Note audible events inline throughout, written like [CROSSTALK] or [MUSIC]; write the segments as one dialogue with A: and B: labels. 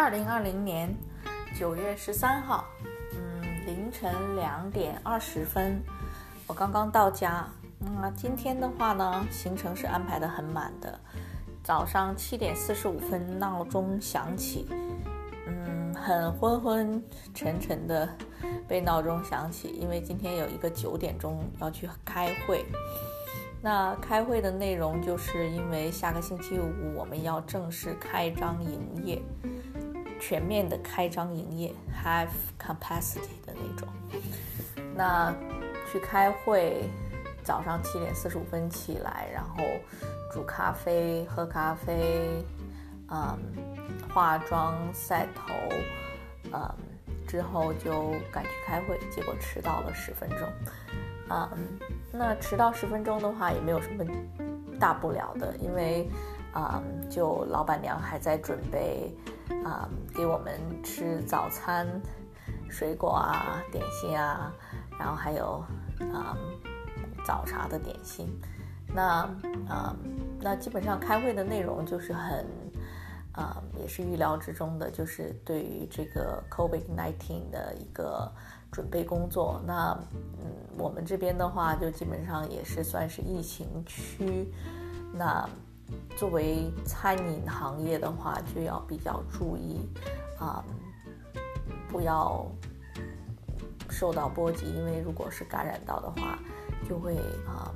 A: 二零二零年九月十三号，嗯，凌晨两点二十分，我刚刚到家。那今天的话呢，行程是安排的很满的。早上七点四十五分闹钟响起，嗯，很昏昏沉沉的被闹钟响起，因为今天有一个九点钟要去开会。那开会的内容就是因为下个星期五我们要正式开张营业，全面的开张营业，have capacity 的那种。那去开会，早上七点四十五分起来，然后煮咖啡、喝咖啡，嗯，化妆、晒头，嗯，之后就赶去开会，结果迟到了十分钟，嗯。那迟到十分钟的话也没有什么大不了的，因为啊，就老板娘还在准备啊给我们吃早餐，水果啊、点心啊，然后还有啊早茶的点心。那啊，那基本上开会的内容就是很啊，也是预料之中的，就是对于这个 COVID-19 的一个。准备工作，那嗯，我们这边的话就基本上也是算是疫情区。那作为餐饮行业的话，就要比较注意啊，不要受到波及，因为如果是感染到的话，就会啊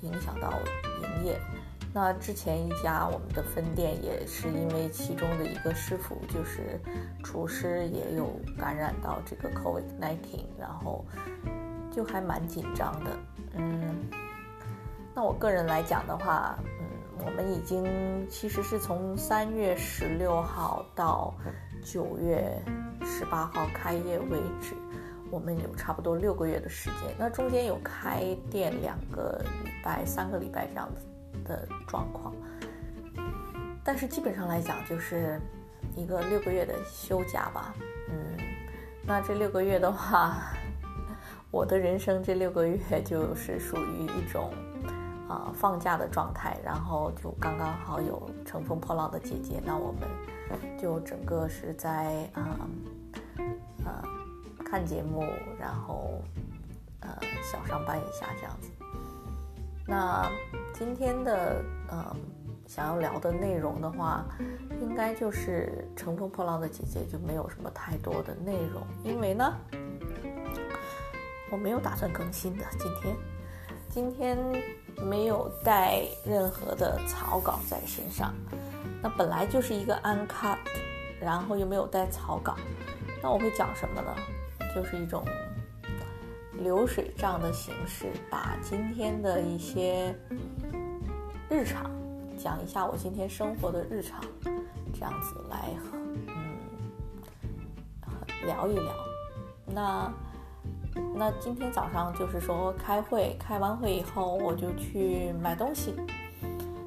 A: 影响到营业。那之前一家我们的分店也是因为其中的一个师傅就是厨师也有感染到这个 COVID-19，然后就还蛮紧张的。嗯，那我个人来讲的话，我们已经其实是从三月十六号到九月十八号开业为止，我们有差不多六个月的时间。那中间有开店两个礼拜、三个礼拜这样子。的状况，但是基本上来讲，就是一个六个月的休假吧。嗯，那这六个月的话，[LAUGHS] 我的人生这六个月就是属于一种啊放假的状态，然后就刚刚好有乘风破浪的姐姐，那我们就整个是在啊啊看节目，然后呃小上班一下这样子。那今天的呃想要聊的内容的话，应该就是《乘风破浪的姐姐》就没有什么太多的内容，因为呢，我没有打算更新的。今天今天没有带任何的草稿在身上，那本来就是一个 uncut，然后又没有带草稿，那我会讲什么呢？就是一种。流水账的形式，把今天的一些日常讲一下，我今天生活的日常，这样子来，嗯，聊一聊。那那今天早上就是说开会，开完会以后我就去买东西。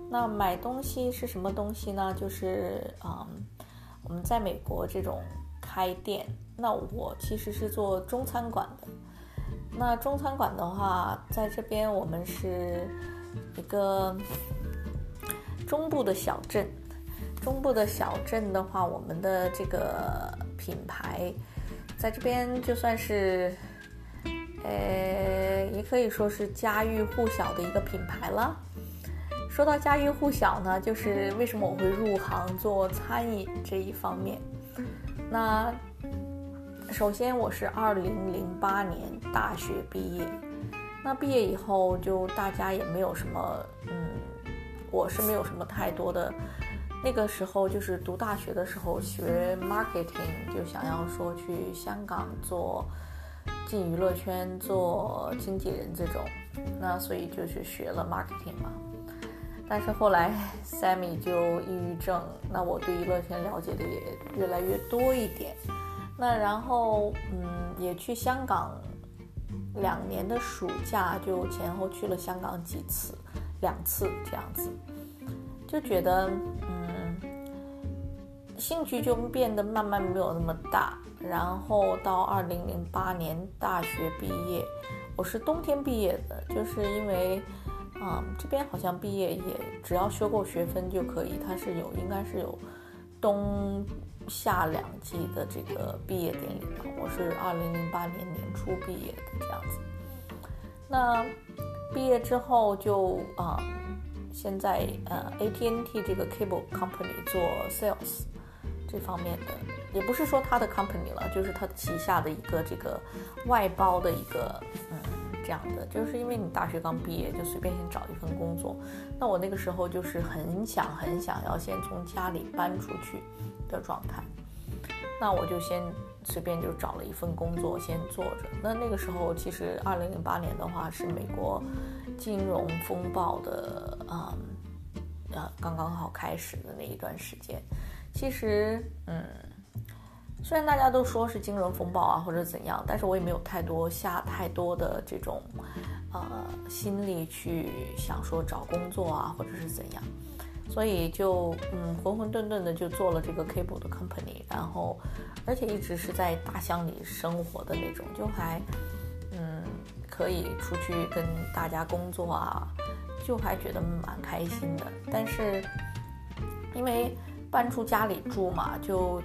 A: 那买东西是什么东西呢？就是嗯，我们在美国这种开店，那我其实是做中餐馆的。那中餐馆的话，在这边我们是一个中部的小镇。中部的小镇的话，我们的这个品牌在这边就算是，呃，也可以说是家喻户晓的一个品牌了。说到家喻户晓呢，就是为什么我会入行做餐饮这一方面。那。首先，我是二零零八年大学毕业。那毕业以后，就大家也没有什么，嗯，我是没有什么太多的。那个时候就是读大学的时候学 marketing，就想要说去香港做进娱乐圈做经纪人这种。那所以就是学了 marketing 嘛。但是后来 Sammy 就抑郁症，那我对娱乐圈了解的也越来越多一点。那然后，嗯，也去香港两年的暑假，就前后去了香港几次，两次这样子，就觉得，嗯，兴趣就变得慢慢没有那么大。然后到二零零八年大学毕业，我是冬天毕业的，就是因为，啊，这边好像毕业也只要修够学分就可以，它是有应该是有冬。夏两季的这个毕业典礼嘛，我是二零零八年年初毕业的这样子。那毕业之后就啊，现在呃 AT&T 这个 cable company 做 sales 这方面的，也不是说他的 company 了，就是他旗下的一个这个外包的一个嗯这样的，就是因为你大学刚毕业就随便先找一份工作，那我那个时候就是很想很想要先从家里搬出去。的状态，那我就先随便就找了一份工作先做着。那那个时候其实二零零八年的话是美国金融风暴的啊呃刚刚好开始的那一段时间。其实嗯，虽然大家都说是金融风暴啊或者怎样，但是我也没有太多下太多的这种呃心力去想说找工作啊或者是怎样。所以就嗯浑浑沌沌的就做了这个 cable 的 company，然后而且一直是在大乡里生活的那种，就还嗯可以出去跟大家工作啊，就还觉得蛮开心的。但是因为搬出家里住嘛，就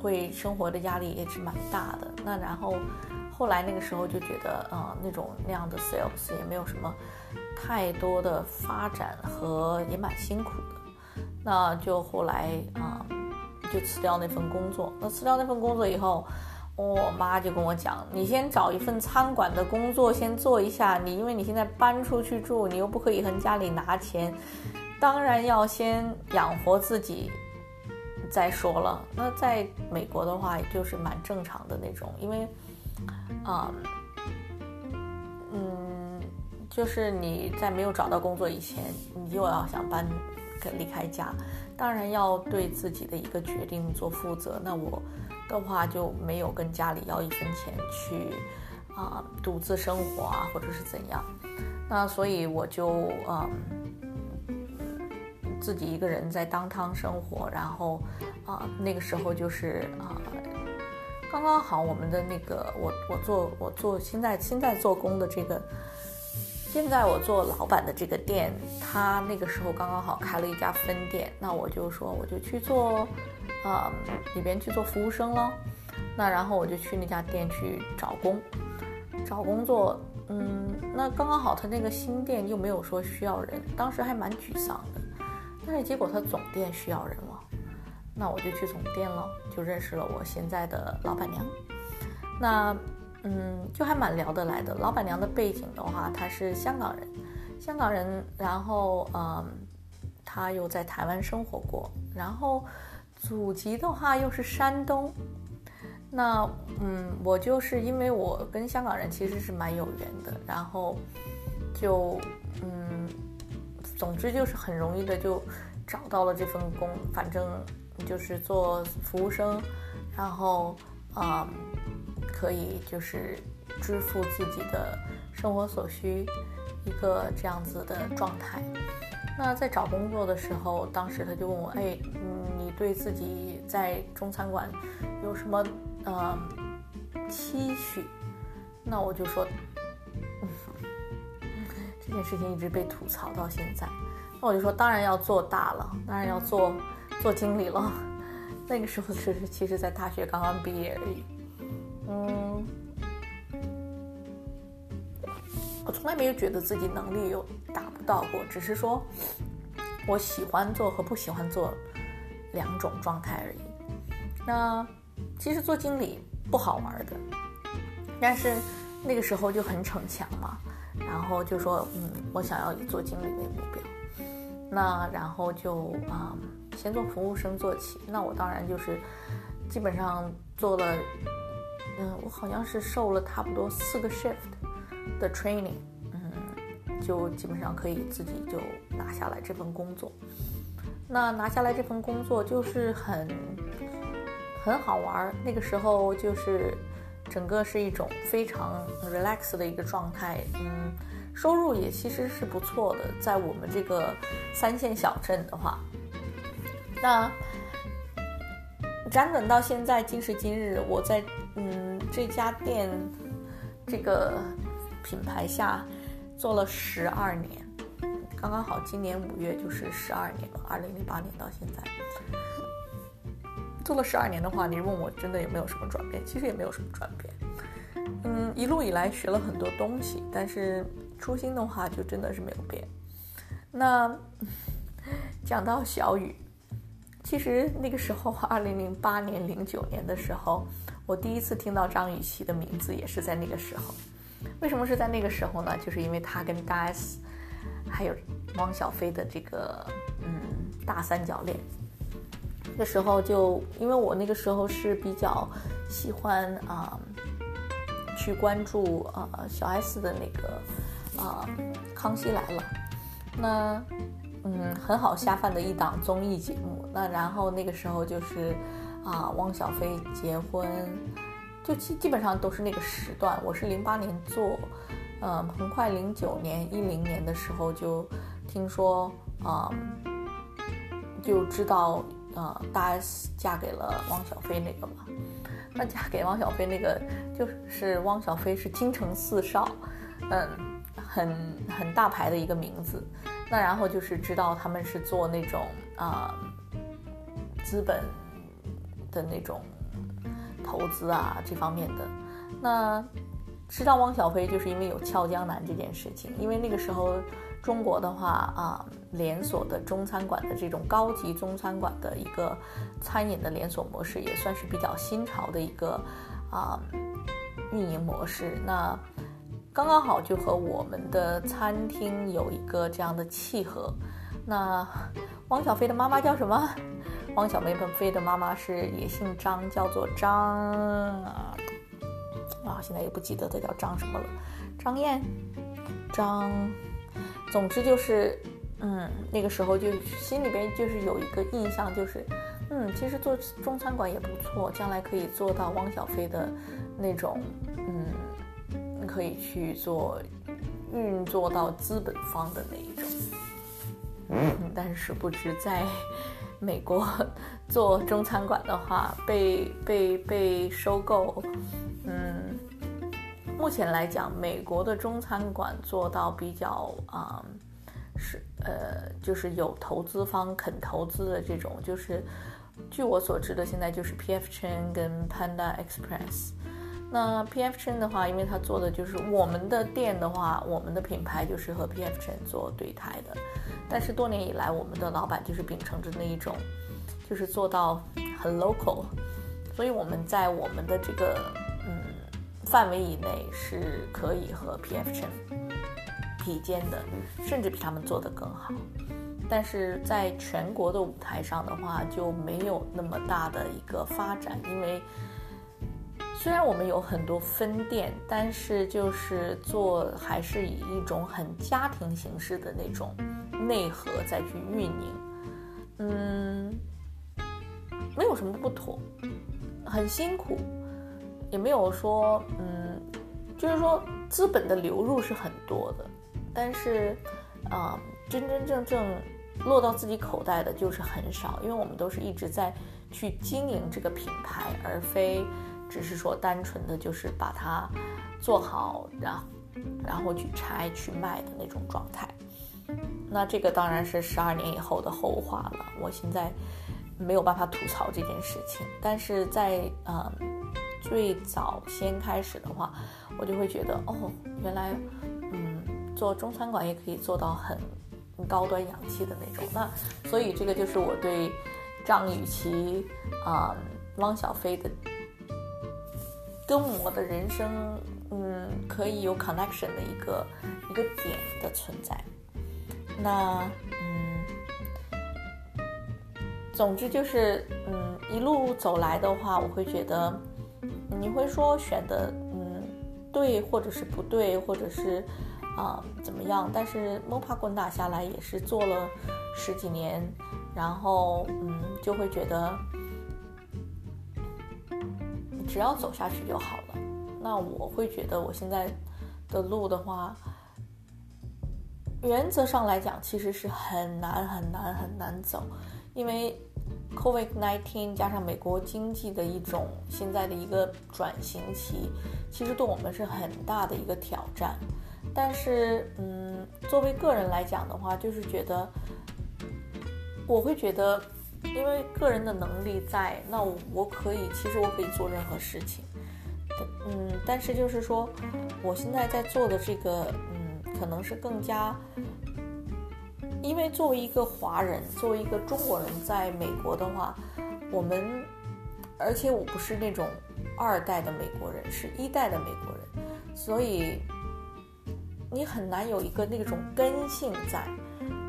A: 会生活的压力也是蛮大的。那然后后来那个时候就觉得，呃那种那样的 sales 也没有什么。太多的发展和也蛮辛苦的，那就后来啊，就辞掉那份工作。那辞掉那份工作以后，我妈就跟我讲：“你先找一份餐馆的工作先做一下。你因为你现在搬出去住，你又不可以和家里拿钱，当然要先养活自己再说了。那在美国的话，就是蛮正常的那种，因为啊，嗯。”就是你在没有找到工作以前，你又要想搬，离开家，当然要对自己的一个决定做负责。那我的话就没有跟家里要一分钱去啊独自生活啊，或者是怎样。那所以我就嗯自己一个人在当汤生活，然后啊那个时候就是啊刚刚好我们的那个我我做我做现在现在做工的这个。现在我做老板的这个店，他那个时候刚刚好开了一家分店，那我就说我就去做，啊，里边去做服务生了。那然后我就去那家店去找工，找工作。嗯，那刚刚好他那个新店又没有说需要人，当时还蛮沮丧的。但是结果他总店需要人了，那我就去总店了，就认识了我现在的老板娘。那。嗯，就还蛮聊得来的。老板娘的背景的话，她是香港人，香港人，然后嗯，她又在台湾生活过，然后祖籍的话又是山东。那嗯，我就是因为我跟香港人其实是蛮有缘的，然后就嗯，总之就是很容易的就找到了这份工，反正就是做服务生，然后啊。可以就是支付自己的生活所需，一个这样子的状态。那在找工作的时候，当时他就问我：“哎，你对自己在中餐馆有什么呃期许？”那我就说：“这件事情一直被吐槽到现在。”那我就说：“当然要做大了，当然要做做经理了。[LAUGHS] ”那个时候只是其实，在大学刚刚毕业而已。嗯，我从来没有觉得自己能力有达不到过，只是说我喜欢做和不喜欢做两种状态而已。那其实做经理不好玩的，但是那个时候就很逞强嘛，然后就说嗯，我想要以做经理为目标。那然后就啊，先做服务生做起。那我当然就是基本上做了。嗯，我好像是受了差不多四个 shift 的 training，嗯，就基本上可以自己就拿下来这份工作。那拿下来这份工作就是很很好玩，那个时候就是整个是一种非常 relax 的一个状态，嗯，收入也其实是不错的，在我们这个三线小镇的话，那辗转到现在今时今日，我在。嗯，这家店这个品牌下做了十二年，刚刚好今年五月就是十二年了，二零零八年到现在。做了十二年的话，你问我真的有没有什么转变？其实也没有什么转变。嗯，一路以来学了很多东西，但是初心的话就真的是没有变。那讲到小雨，其实那个时候，二零零八年、零九年的时候，我第一次听到张雨绮的名字，也是在那个时候。为什么是在那个时候呢？就是因为她跟大 S 还有汪小菲的这个嗯大三角恋。那时候就因为我那个时候是比较喜欢啊去关注啊小 S 的那个啊康熙来了，那嗯很好下饭的一档综艺节目。那然后那个时候就是啊汪小菲结婚。就基基本上都是那个时段，我是零八年做，嗯，很快零九年、一零年的时候就听说，啊，就知道，呃，大 S 嫁给了汪小菲那个嘛。那嫁给汪小菲那个，就是汪小菲是京城四少，嗯，很很大牌的一个名字。那然后就是知道他们是做那种啊，资本的那种。投资啊这方面的，那知道汪小菲就是因为有俏江南这件事情，因为那个时候中国的话啊，连锁的中餐馆的这种高级中餐馆的一个餐饮的连锁模式也算是比较新潮的一个啊运营模式。那刚刚好就和我们的餐厅有一个这样的契合。那汪小菲的妈妈叫什么？汪小菲菲的妈妈是也姓张，叫做张啊，啊，现在也不记得她叫张什么了，张燕，张，总之就是，嗯，那个时候就心里边就是有一个印象，就是，嗯，其实做中餐馆也不错，将来可以做到汪小菲的那种，嗯，可以去做运作到资本方的那一种，嗯，但是不知在。[LAUGHS] 美国 [LAUGHS] 做中餐馆的话，被被被收购，嗯，目前来讲，美国的中餐馆做到比较啊，是呃，就是有投资方肯投资的这种，就是据我所知的，现在就是 P F Chang 跟 Panda Express。那 P F Chang 的话，因为他做的就是我们的店的话，我们的品牌就是和 P F Chang 做对台的。但是多年以来，我们的老板就是秉承着那一种，就是做到很 local，所以我们在我们的这个范围以内是可以和 P F Chang 比肩的，甚至比他们做得更好。但是在全国的舞台上的话，就没有那么大的一个发展，因为。虽然我们有很多分店，但是就是做还是以一种很家庭形式的那种内核再去运营，嗯，没有什么不妥，很辛苦，也没有说，嗯，就是说资本的流入是很多的，但是啊，真真正正落到自己口袋的就是很少，因为我们都是一直在去经营这个品牌，而非。只是说单纯的就是把它做好，然后然后去拆去卖的那种状态。那这个当然是十二年以后的后话了。我现在没有办法吐槽这件事情，但是在嗯最早先开始的话，我就会觉得哦，原来嗯做中餐馆也可以做到很高端洋气的那种。那所以这个就是我对张雨绮啊汪小菲的。跟我的人生，嗯，可以有 connection 的一个一个点的存在。那，嗯，总之就是，嗯，一路走来的话，我会觉得，你会说选的，嗯，对，或者是不对，或者是啊怎么样？但是摸爬滚打下来也是做了十几年，然后，嗯，就会觉得。只要走下去就好了。那我会觉得我现在的路的话，原则上来讲其实是很难很难很难走，因为 COVID-19 加上美国经济的一种现在的一个转型期，其实对我们是很大的一个挑战。但是，嗯，作为个人来讲的话，就是觉得我会觉得因为个人的能力在，那我可以，其实我可以做任何事情。嗯，但是就是说，我现在在做的这个，嗯，可能是更加，因为作为一个华人，作为一个中国人，在美国的话，我们，而且我不是那种二代的美国人，是一代的美国人，所以你很难有一个那种根性在。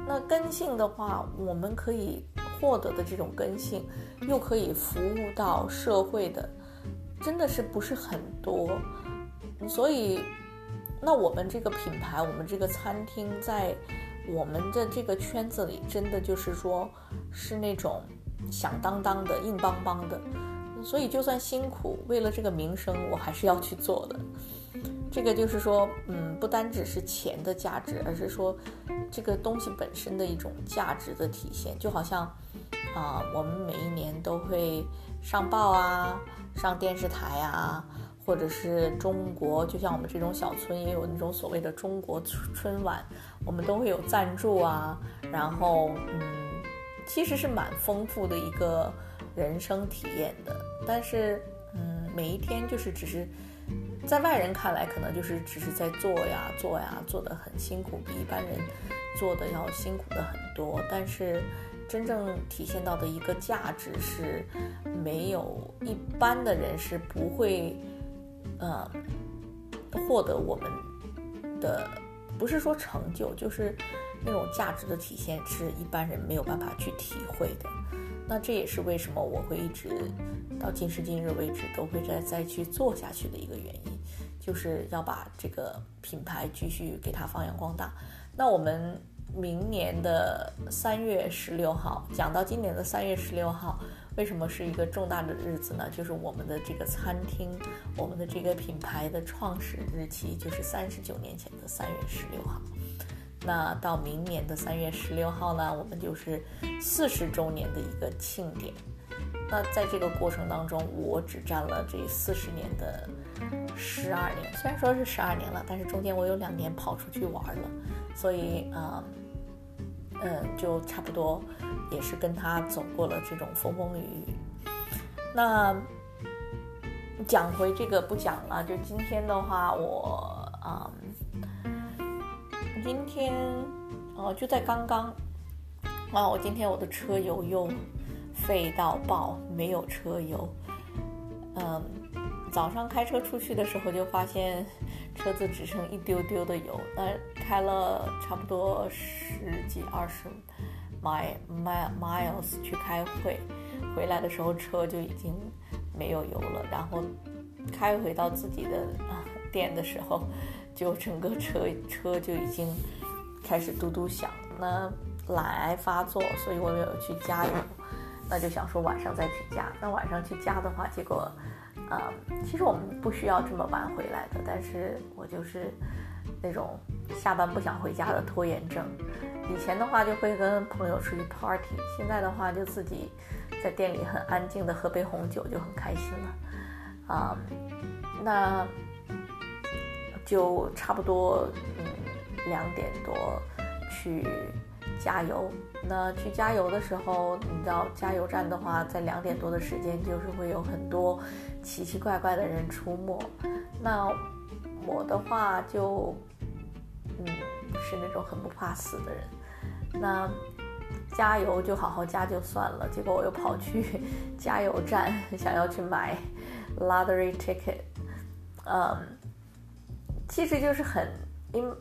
A: 那根性的话，我们可以获得的这种根性，又可以服务到社会的。真的是不是很多，所以，那我们这个品牌，我们这个餐厅，在我们的这个圈子里，真的就是说，是那种响当当的、硬邦邦的。所以，就算辛苦，为了这个名声，我还是要去做的。这个就是说，嗯，不单只是钱的价值，而是说，这个东西本身的一种价值的体现。就好像，啊，我们每一年都会上报啊。上电视台啊，或者是中国，就像我们这种小村也有那种所谓的中国春晚，我们都会有赞助啊。然后，嗯，其实是蛮丰富的一个人生体验的。但是，嗯，每一天就是只是在外人看来，可能就是只是在做呀做呀，做的很辛苦，比一般人做的要辛苦的很多。但是。真正体现到的一个价值是，没有一般的人是不会，呃，获得我们的，不是说成就，就是那种价值的体现，是一般人没有办法去体会的。那这也是为什么我会一直到今时今日为止都会再再去做下去的一个原因，就是要把这个品牌继续给它发扬光大。那我们。明年的三月十六号，讲到今年的三月十六号，为什么是一个重大的日子呢？就是我们的这个餐厅，我们的这个品牌的创始日期就是三十九年前的三月十六号。那到明年的三月十六号呢，我们就是四十周年的一个庆典。那在这个过程当中，我只占了这四十年的十二年，虽然说是十二年了，但是中间我有两年跑出去玩了，所以啊。嗯，就差不多，也是跟他走过了这种风风雨雨。那讲回这个不讲了，就今天的话，我啊，今天哦，就在刚刚啊，我今天我的车油又废到爆，没有车油。嗯，早上开车出去的时候就发现。车子只剩一丢丢的油，那开了差不多十几二十 mile miles 去开会，回来的时候车就已经没有油了。然后开回到自己的 [LAUGHS] 店的时候，就整个车车就已经开始嘟嘟响。那懒癌发作，所以我没有去加油。那就想说晚上再去加。那晚上去加的话，结果。啊，其实我们不需要这么晚回来的，但是我就是那种下班不想回家的拖延症。以前的话就会跟朋友出去 party，现在的话就自己在店里很安静的喝杯红酒就很开心了。啊，那就差不多嗯两点多去。加油，那去加油的时候，你知道加油站的话，在两点多的时间，就是会有很多奇奇怪怪的人出没。那我的话就，嗯，是那种很不怕死的人。那加油就好好加就算了，结果我又跑去 [LAUGHS] 加油站，想要去买 [LAUGHS] lottery ticket，嗯，其实就是很。[LAUGHS]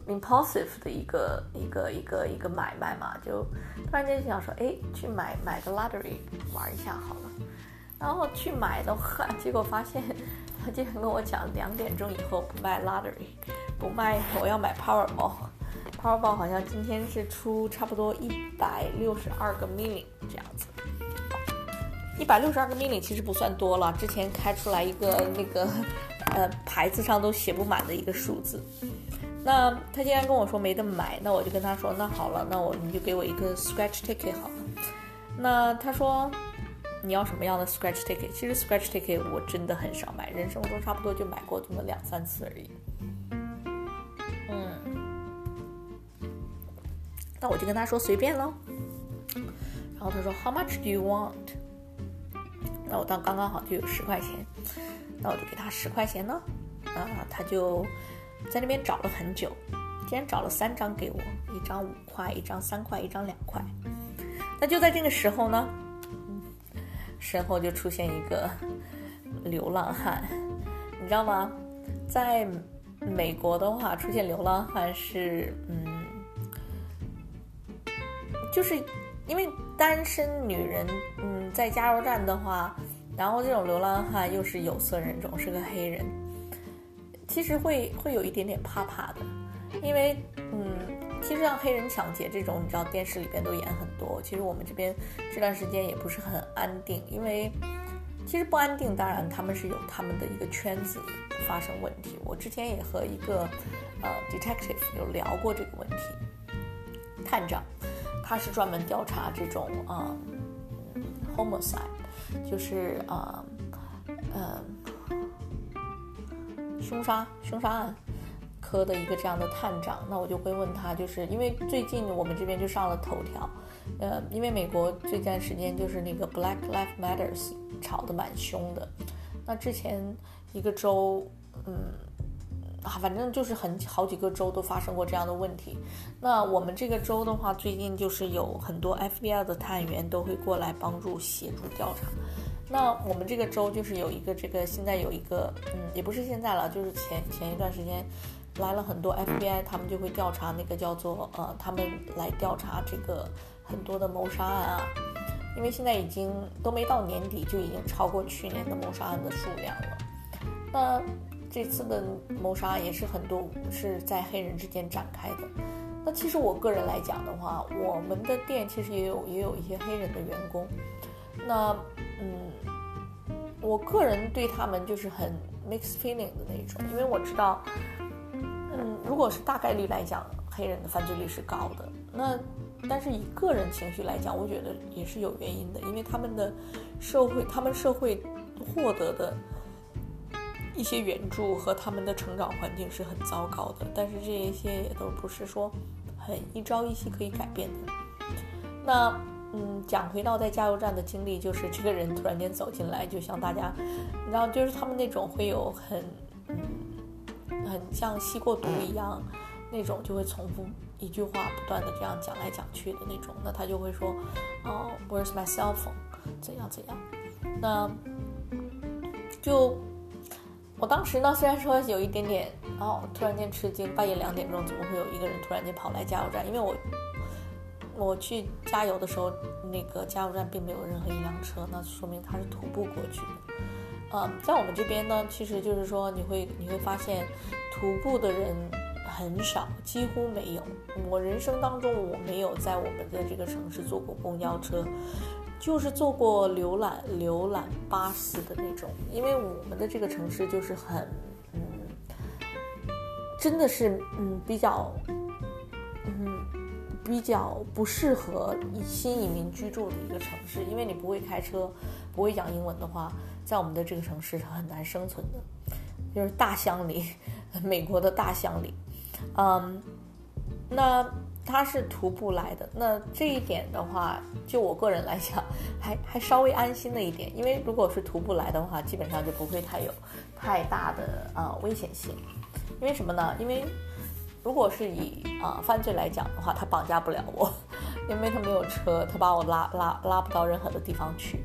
A: impulsive 的一个一个一个一个买卖嘛，就突然间想说，哎，去买买个 lottery 玩一下好了。然后去买的话，结果发现 [LAUGHS] 他竟然跟我讲，两点钟以后不卖 lottery，不卖，我要买 Powerball。Powerball 好像今天是出差不多一百六十二个 million 这样子。一百六十二个 million 其实不算多了，之前开出来一个那个呃牌子上都写不满的一个数字。那他既然跟我说没得买，那我就跟他说，那好了，那我你就给我一个 scratch ticket 好了。那他说你要什么样的 scratch ticket？其实 scratch ticket 我真的很少买，人生中差不多就买过这么两三次而已。嗯，那我就跟他说随便喽。然后他说 How much do you want？那我当刚刚好就有十块钱，那我就给他十块钱呢。啊，他就在那边找了很久，竟然找了三张给我，一张五块，一张三块，一张两块。那就在这个时候呢，身后就出现一个流浪汉，你知道吗？在美国的话，出现流浪汉是，嗯，就是因为单身女人，嗯，在加油站的话，然后这种流浪汉又是有色人种，是个黑人，其实会会有一点点怕怕的，因为，嗯，其实像黑人抢劫这种，你知道电视里边都演很多，其实我们这边这段时间也不是很安定，因为。其实不安定，当然他们是有他们的一个圈子发生问题。我之前也和一个呃 detective 有聊过这个问题，探长，他是专门调查这种啊 homicide，就是啊嗯凶杀凶杀案科的一个这样的探长。那我就会问他，就是因为最近我们这边就上了头条。呃，因为美国这段时间就是那个 Black Lives Matters 吵得蛮凶的，那之前一个州，嗯，啊，反正就是很好几个州都发生过这样的问题。那我们这个州的话，最近就是有很多 FBI 的探员都会过来帮助协助调查。那我们这个州就是有一个这个现在有一个，嗯，也不是现在了，就是前前一段时间来了很多 FBI，他们就会调查那个叫做呃，他们来调查这个。很多的谋杀案啊，因为现在已经都没到年底，就已经超过去年的谋杀案的数量了。那这次的谋杀案也是很多是在黑人之间展开的。那其实我个人来讲的话，我们的店其实也有也有一些黑人的员工。那嗯，我个人对他们就是很 mixed feeling 的那种，因为我知道，嗯，如果是大概率来讲，黑人的犯罪率是高的。那但是以个人情绪来讲，我觉得也是有原因的，因为他们的社会，他们社会获得的一些援助和他们的成长环境是很糟糕的。但是这一些也都不是说很一朝一夕可以改变的。那嗯，讲回到在加油站的经历，就是这个人突然间走进来，就像大家，你知道，就是他们那种会有很，很像吸过毒一样。那种就会重复一句话，不断的这样讲来讲去的那种，那他就会说，哦，Where's my cell phone？怎样怎样？那就我当时呢，虽然说有一点点哦，突然间吃惊，半夜两点钟怎么会有一个人突然间跑来加油站？因为我我去加油的时候，那个加油站并没有任何一辆车，那说明他是徒步过去的。嗯，在我们这边呢，其实就是说你会你会发现徒步的人。很少，几乎没有。我人生当中，我没有在我们的这个城市坐过公交车，就是坐过浏览浏览巴士的那种。因为我们的这个城市就是很，嗯，真的是，嗯，比较，比较不适合新移民居住的一个城市。因为你不会开车，不会讲英文的话，在我们的这个城市是很难生存的。就是大乡里，[LAUGHS] 美国的大乡里。嗯，那他是徒步来的，那这一点的话，就我个人来讲，还还稍微安心了一点，因为如果是徒步来的话，基本上就不会太有太大的呃危险性。因为什么呢？因为如果是以啊犯罪来讲的话，他绑架不了我，[LAUGHS] 因为他没有车，他把我拉拉拉不到任何的地方去，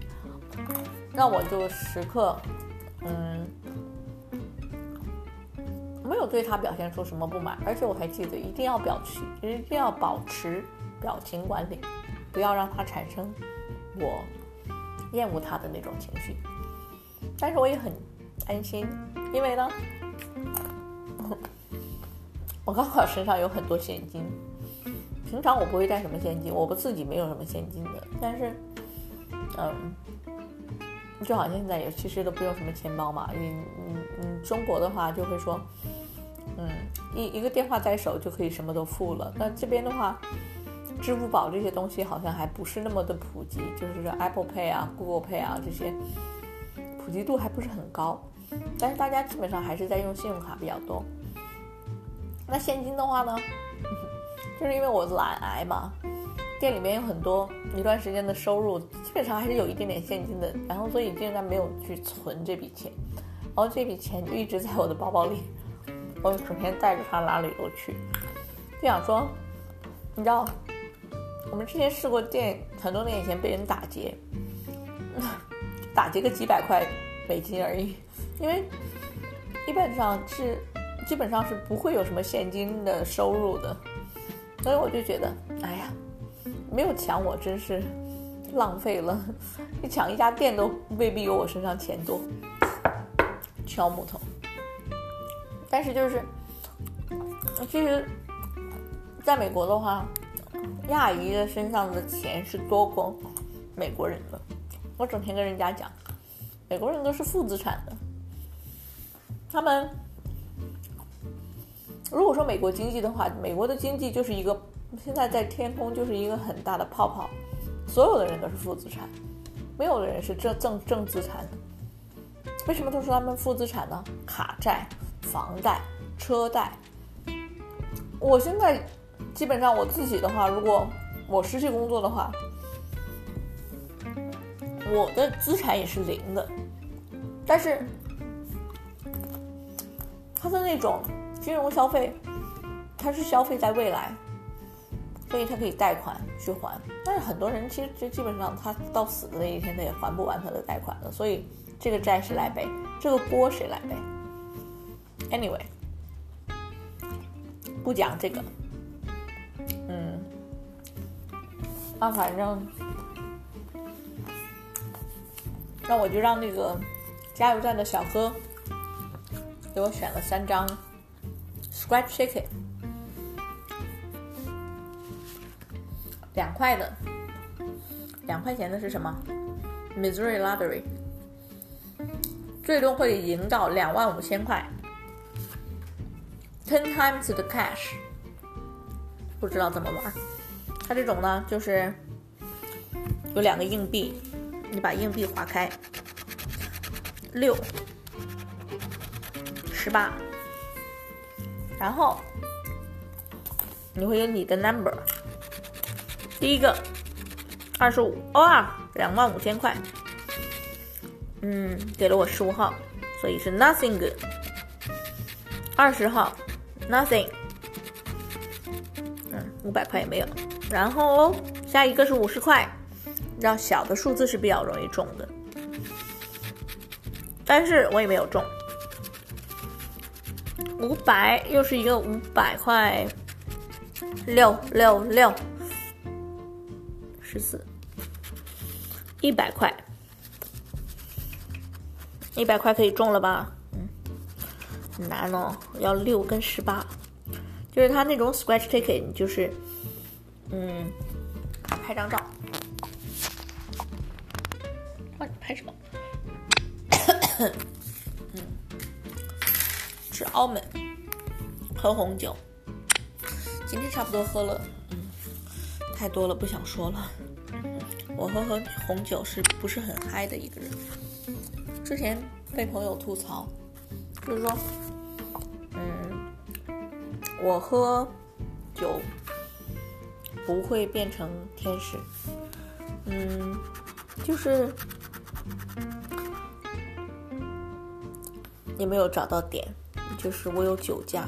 A: 那我就时刻嗯。没有对他表现出什么不满，而且我还记得一定要表情，一定要保持表情管理，不要让他产生我厌恶他的那种情绪。但是我也很安心，因为呢，我刚好身上有很多现金。平常我不会带什么现金，我不自己没有什么现金的。但是，嗯，就好像现在也其实都不用什么钱包嘛。你你你中国的话就会说。嗯，一一个电话在手就可以什么都付了。那这边的话，支付宝这些东西好像还不是那么的普及，就是说 Apple Pay 啊、Google Pay 啊这些普及度还不是很高。但是大家基本上还是在用信用卡比较多。那现金的话呢，就是因为我懒癌嘛，店里面有很多一段时间的收入，基本上还是有一点点现金的，然后所以竟然没有去存这笔钱，然后这笔钱就一直在我的包包里，我整天带着它哪里都去，就想说，你知道，我们之前试过店，很多年以前被人打劫，打劫个几百块美金而已，因为基本上是基本上是不会有什么现金的收入的，所以我就觉得，哎呀。没有抢我真是浪费了，你抢一家店都未必有我身上钱多。敲木头，但是就是，其实，在美国的话，亚裔的身上的钱是多过美国人的。我整天跟人家讲，美国人都是负资产的。他们如果说美国经济的话，美国的经济就是一个。现在在天空就是一个很大的泡泡，所有的人都是负资产，没有的人是正正正资产。为什么都说他们负资产呢？卡债、房贷、车贷。我现在基本上我自己的话，如果我失去工作的话，我的资产也是零的。但是他的那种金融消费，它是消费在未来。所以他可以贷款去还，但是很多人其实就基本上他到死的那一天他也还不完他的贷款了，所以这个债谁来背？这个锅谁来背？Anyway，不讲这个，嗯，啊，反正那我就让那个加油站的小哥给我选了三张 Scratch Ticket。两块的，两块钱的是什么？Missouri Lottery，最终会赢到两万五千块，ten times the cash。不知道怎么玩。它这种呢，就是有两个硬币，你把硬币划开，六、十八，然后你会有你的 number。第一个二十五哇，两万五千块，嗯，给了我十五号，所以是 nothing good。二十号 nothing，嗯，五百块也没有。然后下一个是五十块，让小的数字是比较容易中的，但是我也没有中。五百又是一个五百块，六六六。十四，一百块，一百块可以中了吧？嗯，很难哦，要六跟十八，就是他那种 scratch ticket，就是，嗯，拍张照，哇，你拍什么？是，澳门，喝红酒，今天差不多喝了。嗯太多了，不想说了。我喝喝红酒是不是很嗨的一个人？之前被朋友吐槽，就是说，嗯，我喝酒不会变成天使。嗯，就是你没有找到点，就是我有酒驾。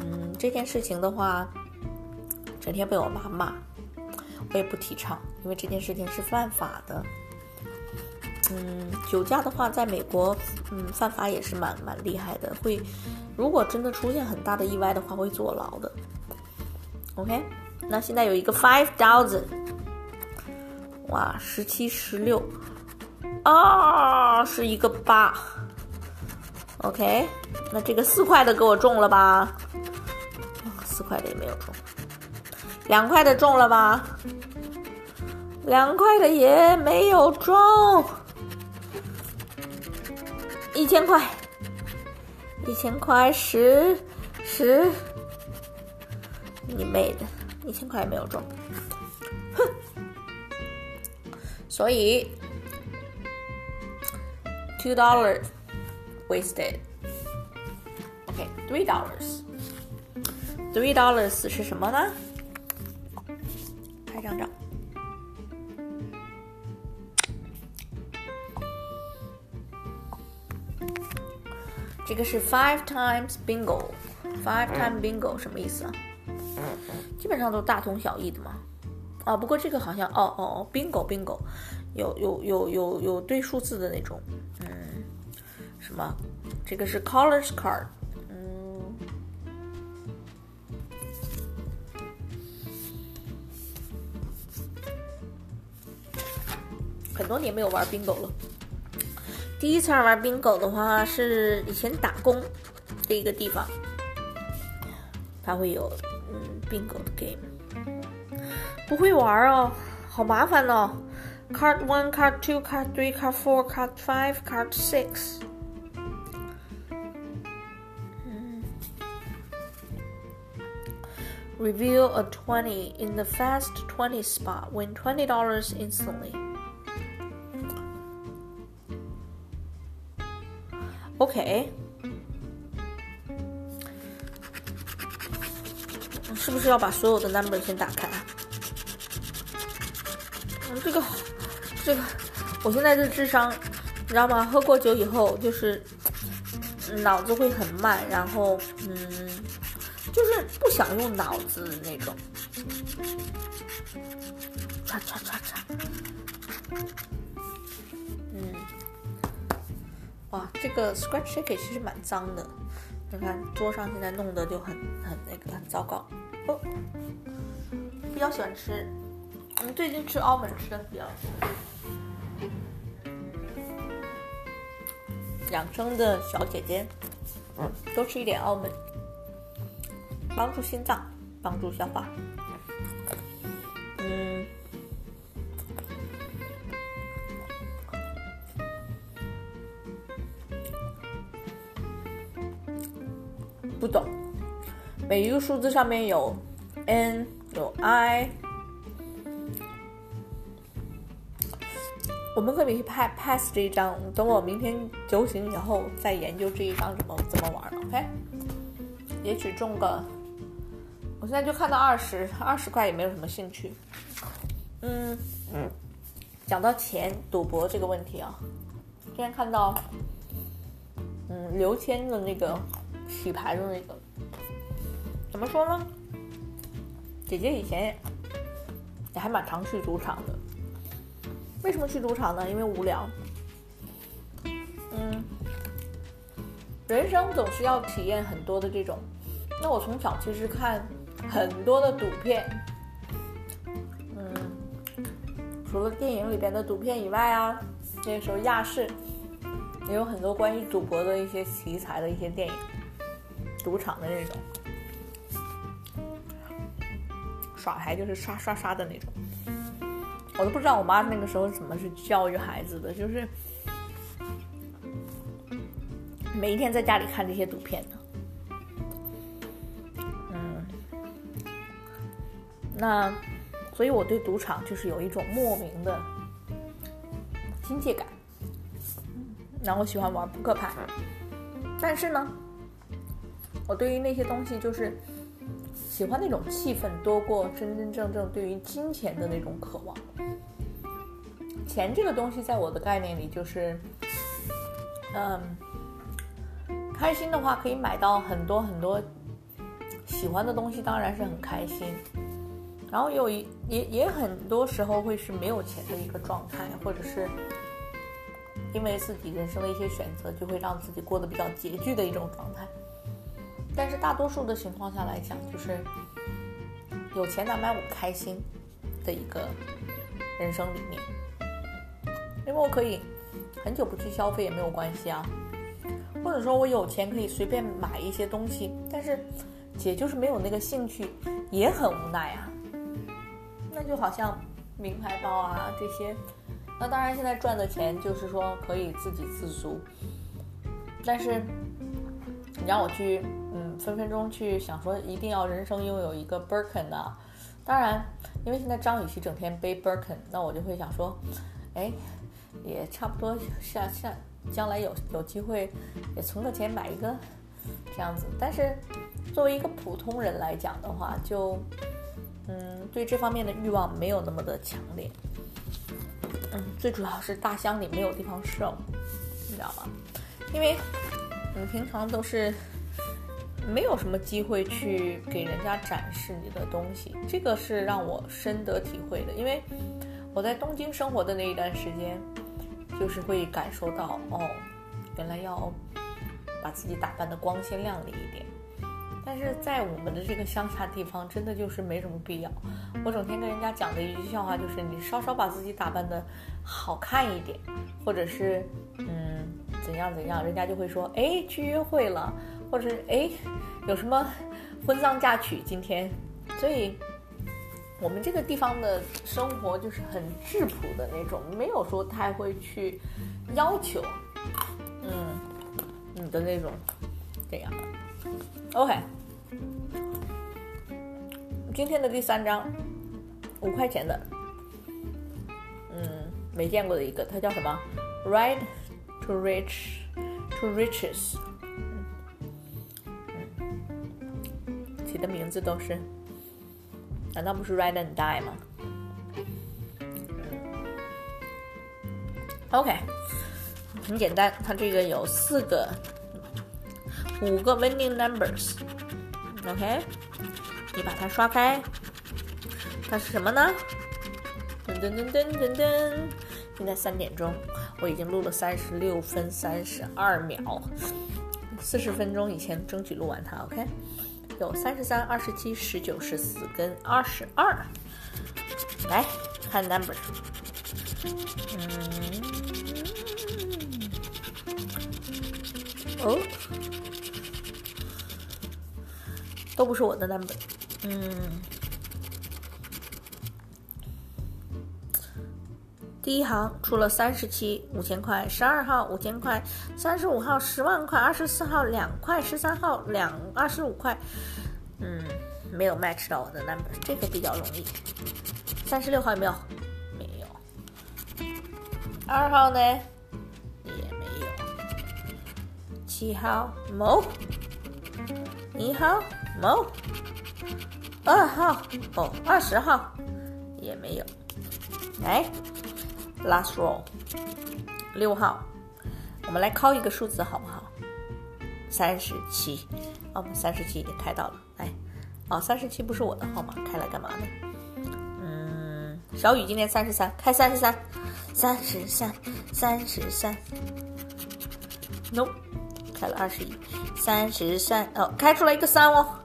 A: 嗯，这件事情的话。整天被我妈骂，我也不提倡，因为这件事情是犯法的。嗯，酒驾的话，在美国，嗯，犯法也是蛮蛮厉害的，会，如果真的出现很大的意外的话，会坐牢的。OK，那现在有一个 five thousand，哇，十七十六，啊，是一个八。OK，那这个四块的给我中了吧？四块的也没有中。两块的中了吧？两块的也没有中。一千块，一千块十十，你妹的！一千块也没有中，哼！所以，two dollars wasted。OK，three dollars，three dollars 是什么呢？拍张照。这个是 five times bingo，five times bingo 什么意思啊？基本上都大同小异的嘛。啊，不过这个好像哦哦哦，bingo bingo，有有有有有对数字的那种，什么？这个是 colors card，嗯，很多年没有玩 bingo 了。第一次玩 bingo 的话，是以前打工的一个地方，它会有嗯 bingo 的 game。不会玩哦，好麻烦哦。Card one, card two, card three, card four, card five, card six。Reveal a 20 in the fast 20 spot. Win $20 instantly. OK，是不是要把所有的 number 先打开啊？嗯，这个，这个，我现在这智商，你知道吗？喝过酒以后就是脑子会很慢，然后嗯，就是不想用脑子的那种。唰唰唰唰。嗯，哇，这个 scratch shaker 其实蛮脏的，你看桌上现在弄得就很很那个很糟糕。哦，比较喜欢吃，我嗯，最近吃 almond 吃的比较多。养生的小姐姐，多吃一点 almond，帮助心脏，帮助消化。嗯，不懂。每一个数字上面有 n 有 i，我们可以 pass pass 这一张，等我明天酒醒以后再研究这一张怎么怎么玩，OK？也许中个，现在就看到二十二十块也没有什么兴趣。嗯嗯，讲到钱赌博这个问题啊，今天看到，嗯，刘谦的那个洗牌的那个。怎么说呢？姐姐以前也还蛮常去赌场的。为什么去赌场呢？因为无聊。嗯，人生总是要体验很多的这种。那我从小其实看很多的赌片。嗯，除了电影里边的赌片以外啊，那时候亚视也有很多关于赌博的一些题材的一些电影，赌场的那种。耍牌就是刷刷刷的那种，我都不知道我妈那个时候怎么是教育孩子的，就是每一天在家里看这些赌片的。那所以我对赌场就是有一种莫名的亲切感。然后喜欢玩扑克牌，但是呢，我对于那些东西就是。喜欢那种气氛多过真真正正对于金钱的那种渴望。钱这个东西在我的概念里就是，嗯，开心的话可以买到很多很多喜欢的东西，当然是很开心。然后有一也也很多时候会是没有钱的一个状态，或者是因为自己人生的一些选择，就会让自己过得比较拮据的一种状态。但是大多数的情况下来讲，就是有钱难买我开心的一个人生理念。因为我可以很久不去消费也没有关系啊，或者说我有钱可以随便买一些东西，但是姐就是没有那个兴趣，也很无奈啊。那就好像名牌包啊这些，那当然现在赚的钱就是说可以自给自足，但是你让我去。嗯，分分钟去想说一定要人生拥有一个 Birkin 啊！当然，因为现在张雨绮整天背 Birkin，那我就会想说，哎，也差不多下下将来有有机会也存个钱买一个这样子。但是作为一个普通人来讲的话，就嗯，对这方面的欲望没有那么的强烈。嗯，最主要是大箱里没有地方收，你知道吗？因为你平常都是没有什么机会去给人家展示你的东西，这个是让我深得体会的。因为我在东京生活的那一段时间，就是会感受到，哦，原来要把自己打扮的光鲜亮丽一点。但是在我们的这个乡下地方，真的就是没什么必要。我整天跟人家讲的一句笑话就是：你稍稍把自己打扮的好看一点，或者是嗯怎样怎样，人家就会说：哎，去约会了，或者是哎有什么婚丧嫁娶今天。所以，我们这个地方的生活就是很质朴的那种，没有说太会去要求嗯你的那种这样。OK，今天的第三张，五块钱的，嗯，没见过的一个，它叫什么？Ride to rich to riches，起的名字都是，难道不是 Ride and Die 吗？OK，很简单，它这个有四个。五个 winning numbers，OK，你把它刷开，它是什么呢？噔噔噔噔噔噔，现在三点钟，我已经录了三十六分三十二秒，四十分钟以前争取录完它，OK，有三十三、二十七、十九、十四跟二十二，来看 number，嗯，哦。都不是我的 number，嗯，第一行出了三十七五千块，十二号五千块，三十五号十万块，二十四号两块，十三号两二十五块，嗯，没有 match 到我的 number，这个比较容易。三十六号有没有？没有。二号呢？也没有。七号某。一号。某二号哦，二十号也没有。来，last roll，六号，我们来敲一个数字好不好？三十七，哦，三十七已经开到了。来，哦，三十七不是我的号码，开来干嘛呢？嗯，小雨今天三十三，开三十三，三十三，三十三。No，开了二十一，三十三，哦，开出来一个三哦。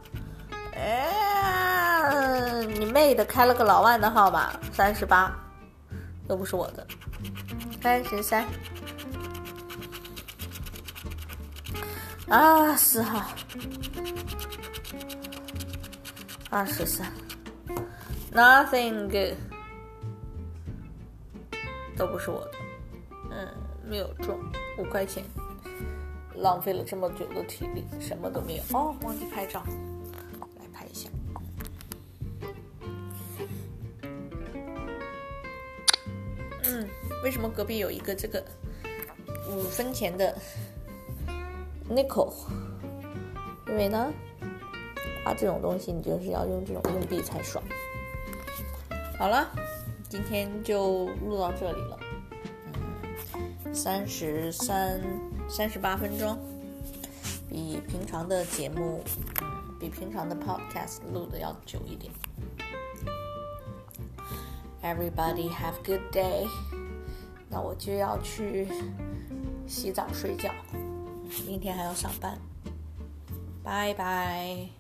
A: 哎，你妹的！开了个老万的号码，三十八，都不是我的。三十三，啊，四号，二十三，nothing good，都不是我的。嗯，没有中，五块钱，浪费了这么久的体力，什么都没有。哦，忘记拍照。什么隔壁有一个这个五分钱的 nickel？因为呢，啊，这种东西你就是要用这种硬币才爽。好了，今天就录到这里了。嗯，三十三、三十八分钟，比平常的节目，比平常的 podcast 录的要久一点。Everybody have good day. 那我就要去洗澡睡觉，明天还要上班，拜拜。